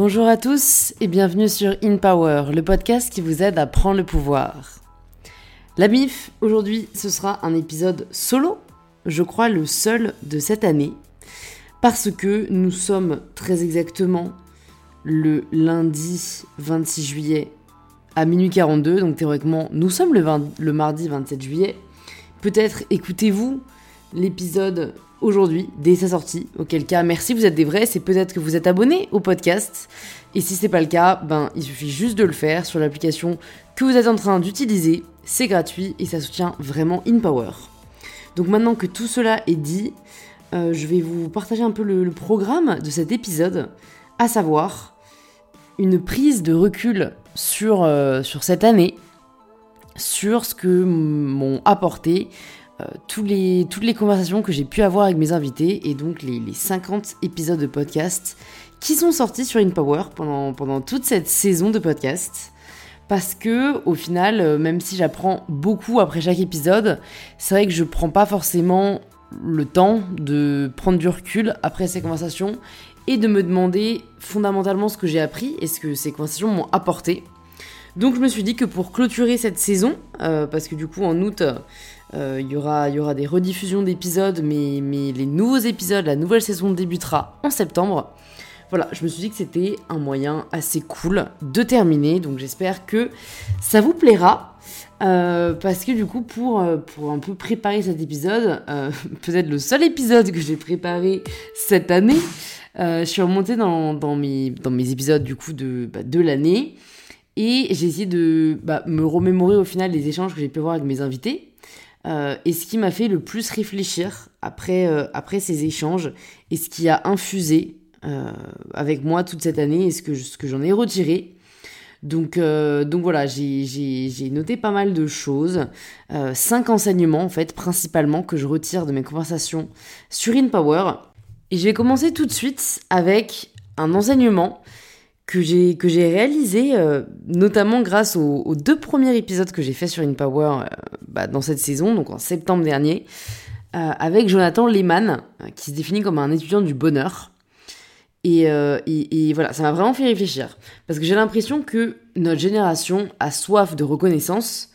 Bonjour à tous et bienvenue sur In Power, le podcast qui vous aide à prendre le pouvoir. La MIF, aujourd'hui, ce sera un épisode solo, je crois le seul de cette année, parce que nous sommes très exactement le lundi 26 juillet à minuit 42, donc théoriquement nous sommes le, le mardi 27 juillet. Peut-être écoutez-vous l'épisode aujourd'hui, dès sa sortie. Auquel cas, merci, vous êtes des vrais. C'est peut-être que vous êtes abonné au podcast. Et si c'est pas le cas, ben il suffit juste de le faire sur l'application que vous êtes en train d'utiliser. C'est gratuit et ça soutient vraiment InPower. Donc maintenant que tout cela est dit, euh, je vais vous partager un peu le, programme de cet épisode, à savoir une prise de recul sur, euh, sur cette année, sur ce que m'ont apporté euh, tous les, toutes les conversations que j'ai pu avoir avec mes invités et donc les, 50 épisodes de podcast qui sont sortis sur InPower pendant, pendant toute cette saison de podcast. Parce que au final, euh, même si j'apprends beaucoup après chaque épisode, c'est vrai que je prends pas forcément le temps de prendre du recul après ces conversations et de me demander fondamentalement ce que j'ai appris et ce que ces conversations m'ont apporté. Donc je me suis dit que pour clôturer cette saison, euh, parce que du coup en août, il y, aura, des rediffusions d'épisodes, mais, les nouveaux épisodes, la nouvelle saison débutera en septembre. Voilà, je me suis dit que c'était un moyen assez cool de terminer, donc j'espère que ça vous plaira. Euh, parce que du coup, pour, euh, pour un peu préparer cet épisode, peut-être le seul épisode que j'ai préparé cette année, je suis remontée dans, mes, dans mes épisodes du coup de, bah, l'année et j'ai essayé de bah, me remémorer au final les échanges que j'ai pu avoir avec mes invités. Euh, et ce qui m'a fait le plus réfléchir après, euh, après ces échanges et ce qui a infusé euh, avec moi toute cette année et ce que, ce que j'en ai retiré. Donc, donc voilà, j'ai noté pas mal de choses. cinq enseignements en fait, principalement, que je retire de mes conversations sur InPower. Et je vais commencer tout de suite avec un enseignement que j'ai que j'ai réalisé notamment grâce aux, deux premiers épisodes que j'ai fait sur InPower euh, bah, dans cette saison, donc en septembre dernier, euh, avec Jonathan Lehman, qui se définit comme un étudiant du bonheur. Et, et, voilà, ça m'a vraiment fait réfléchir. Parce que j'ai l'impression que notre génération a soif de reconnaissance,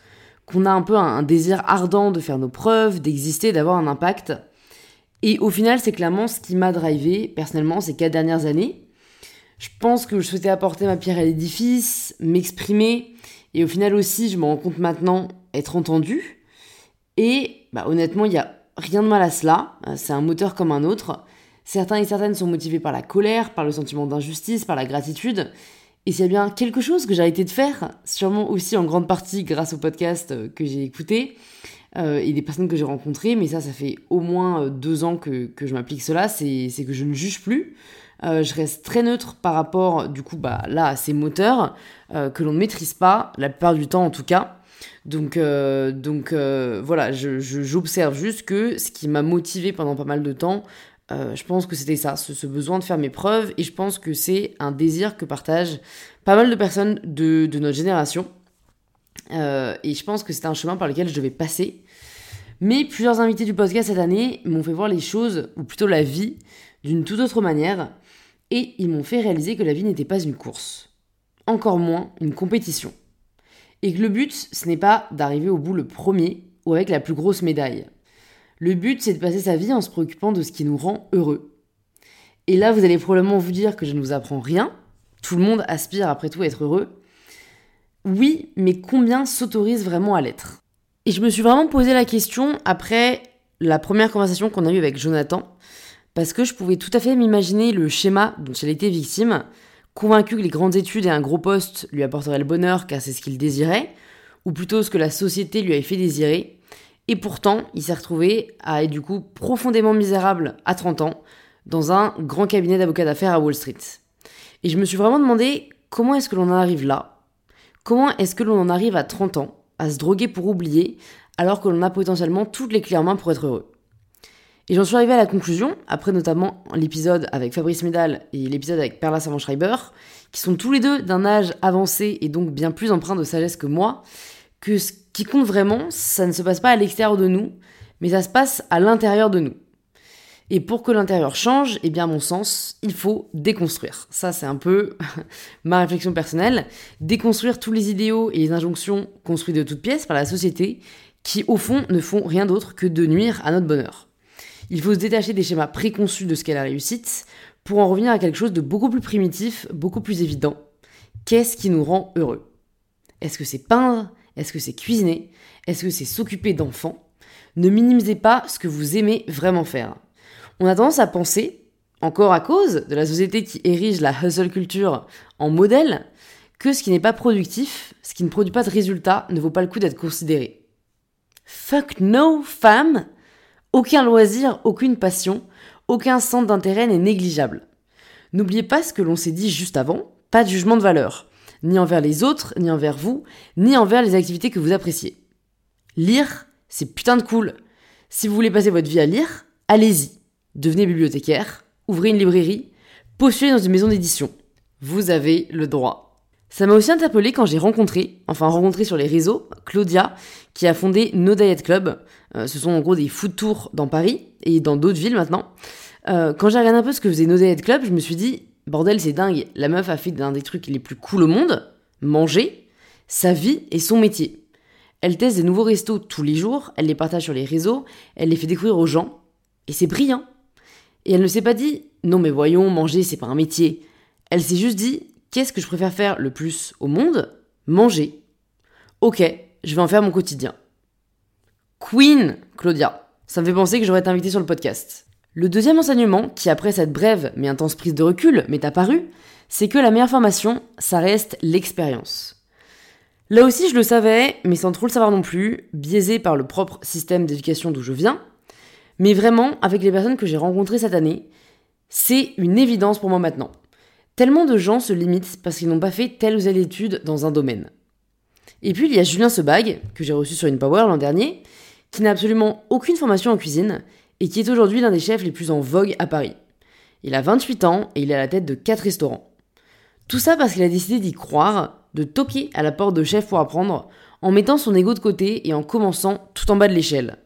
qu'on a un peu un désir ardent de faire nos preuves, d'exister, d'avoir un impact. Et au final, c'est clairement ce qui m'a drivé personnellement ces quatre dernières années je pense que je souhaitais apporter ma pierre à l'édifice, m'exprimer, et au final aussi, je me rends compte maintenant être entendu. Et bah, honnêtement, il n'y a rien de mal à cela. C'est un moteur comme un autre. Certains et certaines sont motivés par la colère, par le sentiment d'injustice, par la gratitude. Et c'est bien quelque chose que j'ai arrêté de faire, sûrement aussi en grande partie grâce au podcast que j'ai écouté euh, et des personnes que j'ai rencontrées. Mais ça, ça fait au moins deux ans que je m'applique cela. C'est que je ne juge plus. Euh, je reste très neutre par rapport, du coup, bah, là, à ces moteurs euh, que l'on ne maîtrise pas, la plupart du temps en tout cas. Donc, euh, donc voilà, j'observe juste que ce qui m'a motivé pendant pas mal de temps, je pense que c'était ça, ce, besoin de faire mes preuves, et je pense que c'est un désir que partagent pas mal de personnes de, de notre génération. et je pense que c'est un chemin par lequel je devais passer. Mais plusieurs invités du podcast cette année m'ont fait voir les choses, ou plutôt la vie, d'une toute autre manière et ils m'ont fait réaliser que la vie n'était pas une course, encore moins une compétition. Et que le but, ce n'est pas d'arriver au bout le premier ou avec la plus grosse médaille. Le but, c'est de passer sa vie en se préoccupant de ce qui nous rend heureux. Et là, vous allez probablement vous dire que je ne vous apprends rien. Tout le monde aspire après tout à être heureux. Oui, mais combien s'autorisent vraiment à l'être? Et je me suis vraiment posé la question après la première conversation qu'on a eue avec Jonathan, parce que je pouvais tout à fait m'imaginer le schéma dont elle était victime, convaincu que les grandes études et un gros poste lui apporteraient le bonheur car c'est ce qu'il désirait, ou plutôt ce que la société lui avait fait désirer, et pourtant il s'est retrouvé à être du coup profondément misérable à 30 ans dans un grand cabinet d'avocats d'affaires à Wall Street. Et je me suis vraiment demandé comment est-ce que l'on en arrive là? Comment est-ce que l'on en arrive à 30 ans à se droguer pour oublier alors que l'on a potentiellement toutes les clés en main pour être heureux? Et j'en suis arrivée à la conclusion, après notamment l'épisode avec Fabrice Médal et l'épisode avec Perla Savant-Schreiber, qui sont tous les deux d'un âge avancé et donc bien plus empreint de sagesse que moi, que ce qui compte vraiment, ça ne se passe pas à l'extérieur de nous, mais ça se passe à l'intérieur de nous. Et pour que l'intérieur change, eh bien, à mon sens, il faut déconstruire. Ça, c'est un peu ma réflexion personnelle. Déconstruire tous les idéaux et les injonctions construits de toutes pièces par la société qui, au fond, ne font rien d'autre que de nuire à notre bonheur. Il faut se détacher des schémas préconçus de ce qu'est la réussite pour en revenir à quelque chose de beaucoup plus primitif, beaucoup plus évident. Qu'est-ce qui nous rend heureux? Est-ce que c'est peindre? Est-ce que c'est cuisiner? Est-ce que c'est s'occuper d'enfants? Ne minimisez pas ce que vous aimez vraiment faire. On a tendance à penser, encore à cause de la société qui érige la hustle culture en modèle, que ce qui n'est pas productif, ce qui ne produit pas de résultats, ne vaut pas le coup d'être considéré. Fuck no, femme Aucun loisir, aucune passion, aucun centre d'intérêt n'est négligeable. N'oubliez pas ce que l'on s'est dit juste avant, pas de jugement de valeur, ni envers les autres, ni envers vous, ni envers les activités que vous appréciez. Lire, c'est putain de cool. Si vous voulez passer votre vie à lire, allez-y. Devenez bibliothécaire, ouvrez une librairie, postulez dans une maison d'édition. Vous avez le droit. Ça m'a aussi interpellé quand j'ai rencontré, enfin rencontré sur les réseaux, Claudia, qui a fondé No Diet Club. Euh, ce sont en gros des food tours dans Paris et dans d'autres villes maintenant. Euh, quand j'ai regardé un peu ce que faisait No Diet Club, je me suis dit, bordel, c'est dingue. La meuf a fait d'un des trucs les plus cool au monde, manger, sa vie et son métier. Elle teste des nouveaux restos tous les jours, elle les partage sur les réseaux, elle les fait découvrir aux gens, et c'est brillant. Et elle ne s'est pas dit non mais voyons, manger c'est pas un métier. Elle s'est juste dit qu'est-ce que je préfère faire le plus au monde? Manger. Ok, je vais en faire mon quotidien. Queen, Claudia. Ça me fait penser que j'aurais été invitée sur le podcast. Le deuxième enseignement, qui après cette brève mais intense prise de recul m'est apparu, c'est que la meilleure formation, ça reste l'expérience. Là aussi, je le savais, mais sans trop le savoir non plus, biaisé par le propre système d'éducation d'où je viens, mais vraiment, avec les personnes que j'ai rencontrées cette année, c'est une évidence pour moi maintenant. Tellement de gens se limitent parce qu'ils n'ont pas fait telle ou telle étude dans un domaine. Et puis il y a Julien Sebag, que j'ai reçu sur une Power l'an dernier, qui n'a absolument aucune formation en cuisine et qui est aujourd'hui l'un des chefs les plus en vogue à Paris. Il a 28 ans et il est à la tête de 4 restaurants. Tout ça parce qu'il a décidé d'y croire, de toquer à la porte de chef pour apprendre, en mettant son ego de côté et en commençant tout en bas de l'échelle.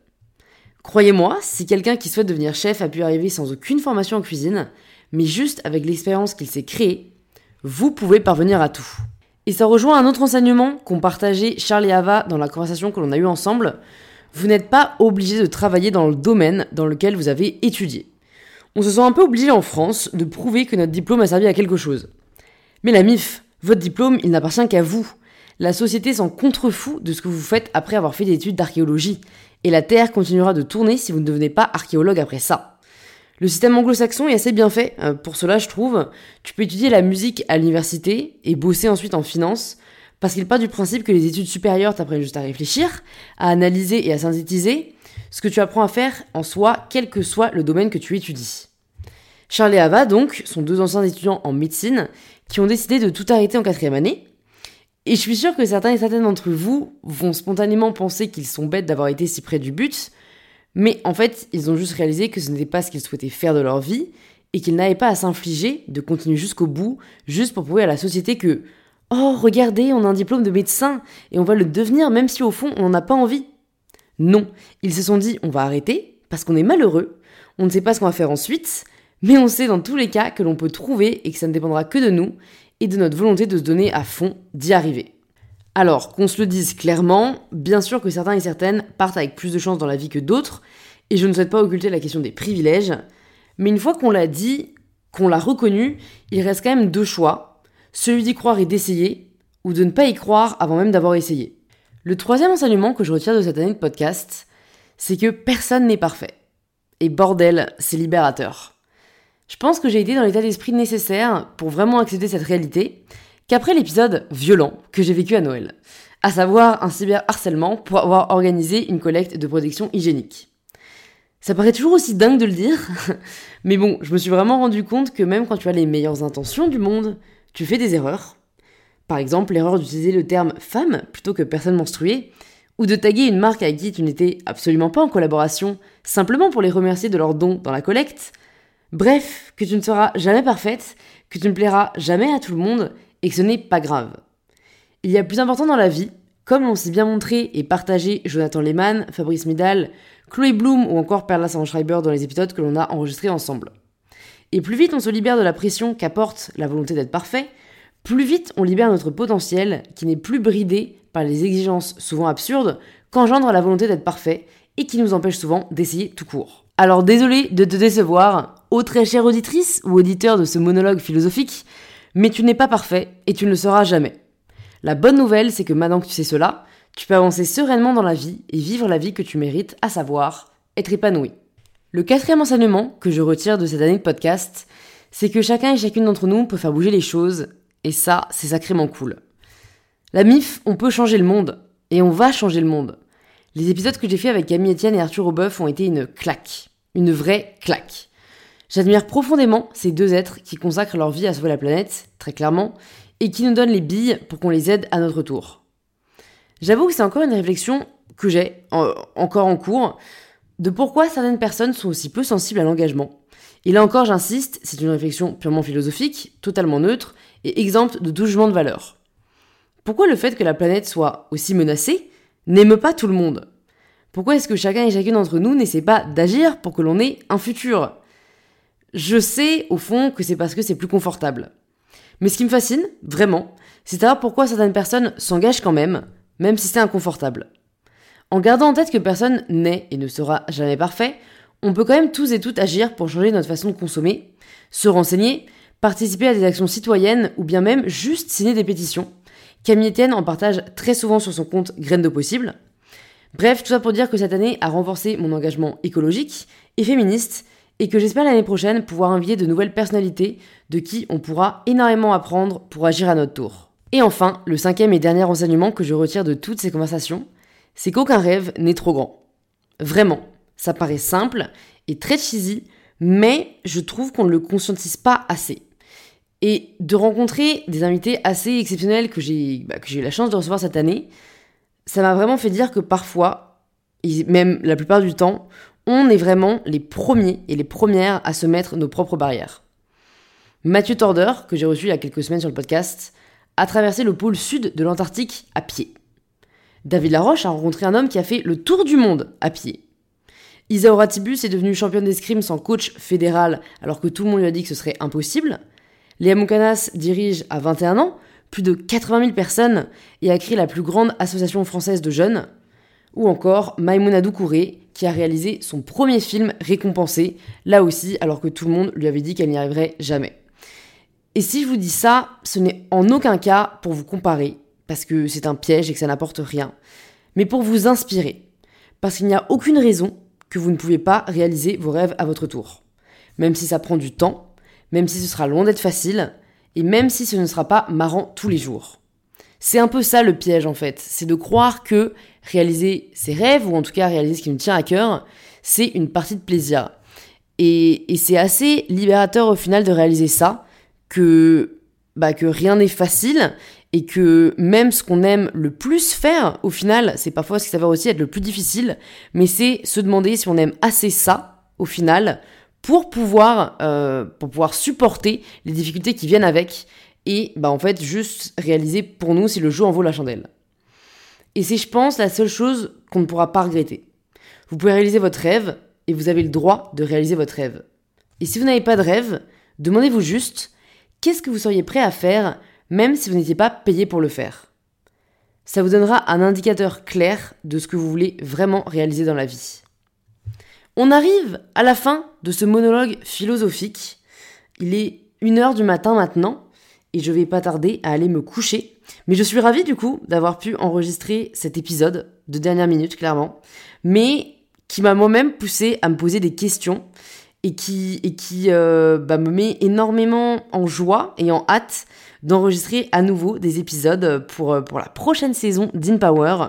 Croyez-moi, si quelqu'un qui souhaite devenir chef a pu arriver sans aucune formation en cuisine, mais juste avec l'expérience qu'il s'est créée, vous pouvez parvenir à tout. Et ça rejoint un autre enseignement qu'ont partagé Charles et Ava dans la conversation que l'on a eue ensemble. Vous n'êtes pas obligé de travailler dans le domaine dans lequel vous avez étudié. On se sent un peu obligé en France de prouver que notre diplôme a servi à quelque chose. Mais la MIF, votre diplôme, il n'appartient qu'à vous. La société s'en contrefout de ce que vous faites après avoir fait des études d'archéologie et la Terre continuera de tourner si vous ne devenez pas archéologue après ça. Le système anglo-saxon est assez bien fait, euh, pour cela je trouve. Tu peux étudier la musique à l'université et bosser ensuite en finance, parce qu'il part du principe que les études supérieures t'apprennent juste à réfléchir, à analyser et à synthétiser ce que tu apprends à faire en soi, quel que soit le domaine que tu étudies. Charles et Ava, donc, sont deux anciens étudiants en médecine qui ont décidé de tout arrêter en quatrième année et je suis sûre que certains et certaines d'entre vous vont spontanément penser qu'ils sont bêtes d'avoir été si près du but, mais en fait, ils ont juste réalisé que ce n'était pas ce qu'ils souhaitaient faire de leur vie et qu'ils n'avaient pas à s'infliger de continuer jusqu'au bout, juste pour prouver à la société que Oh, regardez, on a un diplôme de médecin et on va le devenir même si au fond on n'en a pas envie. Non, ils se sont dit on va arrêter parce qu'on est malheureux, on ne sait pas ce qu'on va faire ensuite, mais on sait dans tous les cas que l'on peut trouver et que ça ne dépendra que de nous et de notre volonté de se donner à fond d'y arriver. Alors, qu'on se le dise clairement, bien sûr que certains et certaines partent avec plus de chance dans la vie que d'autres, et je ne souhaite pas occulter la question des privilèges, mais une fois qu'on l'a dit, qu'on l'a reconnu, il reste quand même deux choix, celui d'y croire et d'essayer, ou de ne pas y croire avant même d'avoir essayé. Le troisième enseignement que je retiens de cette année de podcast, c'est que personne n'est parfait. Et bordel, c'est libérateur. Je pense que j'ai été dans l'état d'esprit nécessaire pour vraiment accepter cette réalité qu'après l'épisode violent que j'ai vécu à Noël, à savoir un cyberharcèlement pour avoir organisé une collecte de protection hygiénique. Ça paraît toujours aussi dingue de le dire, mais bon, je me suis vraiment rendu compte que même quand tu as les meilleures intentions du monde, tu fais des erreurs. Par exemple, l'erreur d'utiliser le terme femme plutôt que personne menstruée, ou de taguer une marque avec qui tu n'étais absolument pas en collaboration, simplement pour les remercier de leur don dans la collecte, Bref, que tu ne seras jamais parfaite, que tu ne plairas jamais à tout le monde et que ce n'est pas grave. Il y a plus important dans la vie, comme l'ont si bien montré et partagé Jonathan Lehmann, Fabrice Midal, Chloé Bloom ou encore Perla Schreiber dans les épisodes que l'on a enregistrés ensemble. Et plus vite on se libère de la pression qu'apporte la volonté d'être parfait, plus vite on libère notre potentiel qui n'est plus bridé par les exigences souvent absurdes qu'engendre la volonté d'être parfait et qui nous empêche souvent d'essayer tout court. Alors désolé de te décevoir, ô très chère auditrice ou auditeur de ce monologue philosophique, mais tu n'es pas parfait et tu ne le seras jamais. La bonne nouvelle, c'est que maintenant que tu sais cela, tu peux avancer sereinement dans la vie et vivre la vie que tu mérites, à savoir être épanoui. Le quatrième enseignement que je retire de cette année de podcast, c'est que chacun et chacune d'entre nous peut faire bouger les choses, et ça, c'est sacrément cool. La MIF, on peut changer le monde, et on va changer le monde. Les épisodes que j'ai fait avec Camille Etienne et Arthur Aubeuf ont été une claque. Une vraie claque. J'admire profondément ces deux êtres qui consacrent leur vie à sauver la planète, très clairement, et qui nous donnent les billes pour qu'on les aide à notre tour. J'avoue que c'est encore une réflexion que j'ai encore en cours de pourquoi certaines personnes sont aussi peu sensibles à l'engagement. Et là encore, j'insiste, c'est une réflexion purement philosophique, totalement neutre et exempte de tout jugement de valeur. Pourquoi le fait que la planète soit aussi menacée n'aime pas tout le monde? Pourquoi est-ce que chacun et chacune d'entre nous n'essaie pas d'agir pour que l'on ait un futur? Je sais, au fond, que c'est parce que c'est plus confortable. Mais ce qui me fascine, vraiment, c'est savoir pourquoi certaines personnes s'engagent quand même, même si c'est inconfortable. En gardant en tête que personne n'est et ne sera jamais parfait, on peut quand même tous et toutes agir pour changer notre façon de consommer, se renseigner, participer à des actions citoyennes ou bien même juste signer des pétitions. Camille Etienne en partage très souvent sur son compte Graines de Possible. Bref, tout ça pour dire que cette année a renforcé mon engagement écologique et féministe et que j'espère l'année prochaine pouvoir inviter de nouvelles personnalités de qui on pourra énormément apprendre pour agir à notre tour. Et enfin, le cinquième et dernier enseignement que je retire de toutes ces conversations, c'est qu'aucun rêve n'est trop grand. Vraiment, ça paraît simple et très cheesy, mais je trouve qu'on ne le conscientise pas assez. Et de rencontrer des invités assez exceptionnels que j'ai bah, eu la chance de recevoir cette année, ça m'a vraiment fait dire que parfois, même la plupart du temps, on est vraiment les premiers et les premières à se mettre nos propres barrières. Mathieu Torder, que j'ai reçu il y a quelques semaines sur le podcast, a traversé le pôle sud de l'Antarctique à pied. David Laroche a rencontré un homme qui a fait le tour du monde à pied. Isaura Tibus est devenue championne d'escrime sans coach fédéral alors que tout le monde lui a dit que ce serait impossible. Léa Moukanas dirige à 21 ans plus de 80 000 personnes et a créé la plus grande association française de jeunes. Ou encore Maïmouna Doucouré qui a réalisé son premier film récompensé, là aussi alors que tout le monde lui avait dit qu'elle n'y arriverait jamais. Et si je vous dis ça, ce n'est en aucun cas pour vous comparer, parce que c'est un piège et que ça n'apporte rien, mais pour vous inspirer, parce qu'il n'y a aucune raison que vous ne pouvez pas réaliser vos rêves à votre tour. Même si ça prend du temps, même si ce sera loin d'être facile, et même si ce ne sera pas marrant tous les jours. C'est un peu ça le piège en fait, c'est de croire que réaliser ses rêves, ou en tout cas réaliser ce qui nous tient à cœur, c'est une partie de plaisir. Et, c'est assez libérateur au final de réaliser ça, que, bah, que rien n'est facile, et que même ce qu'on aime le plus faire, au final, c'est parfois ce qui s'avère aussi être le plus difficile, mais c'est se demander si on aime assez ça, au final, pour pouvoir, euh, pour pouvoir supporter les difficultés qui viennent avec, et bah en fait juste réaliser pour nous si le jeu en vaut la chandelle. Et c'est, je pense, la seule chose qu'on ne pourra pas regretter. Vous pouvez réaliser votre rêve et vous avez le droit de réaliser votre rêve. Et si vous n'avez pas de rêve, demandez-vous juste qu'est-ce que vous seriez prêt à faire même si vous n'étiez pas payé pour le faire? Ça vous donnera un indicateur clair de ce que vous voulez vraiment réaliser dans la vie. On arrive à la fin de ce monologue philosophique. Il est une heure du matin maintenant et je vais pas tarder à aller me coucher. Mais je suis ravie du coup d'avoir pu enregistrer cet épisode de dernière minute, clairement, mais qui m'a moi-même poussé à me poser des questions et qui, et qui euh, bah, me met énormément en joie et en hâte d'enregistrer à nouveau des épisodes pour, pour la prochaine saison d'InPower.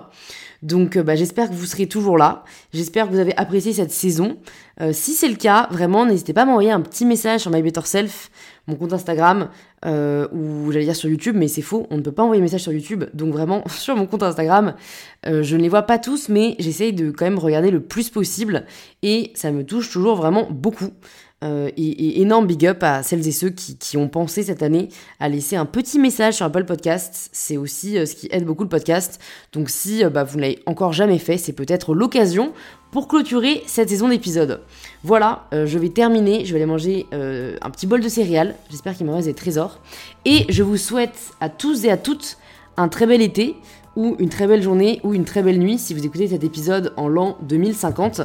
Donc euh, bah, j'espère que vous serez toujours là. J'espère que vous avez apprécié cette saison. Euh, si c'est le cas, vraiment, n'hésitez pas à m'envoyer un petit message sur My Better Self, mon compte Instagram, euh, ou j'allais dire sur YouTube, mais c'est faux, on ne peut pas envoyer message sur YouTube. Donc vraiment, sur mon compte Instagram, je ne les vois pas tous, mais j'essaye de quand même regarder le plus possible. Et ça me touche toujours vraiment beaucoup. Euh, et, énorme big up à celles et ceux qui, ont pensé cette année à laisser un petit message sur Apple Podcast. C'est aussi ce qui aide beaucoup le podcast. Donc si bah, vous ne l'avez encore jamais fait, c'est peut-être l'occasion pour clôturer cette saison d'épisodes. Voilà, je vais terminer, je vais aller manger un petit bol de céréales, j'espère qu'il me reste des trésors. Et je vous souhaite à tous et à toutes un très bel été ou une très belle journée ou une très belle nuit si vous écoutez cet épisode en l'an 2050.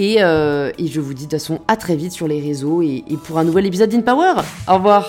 Euh, et, je vous dis de toute façon à très vite sur les réseaux et, et pour un nouvel épisode d'InPower. Au revoir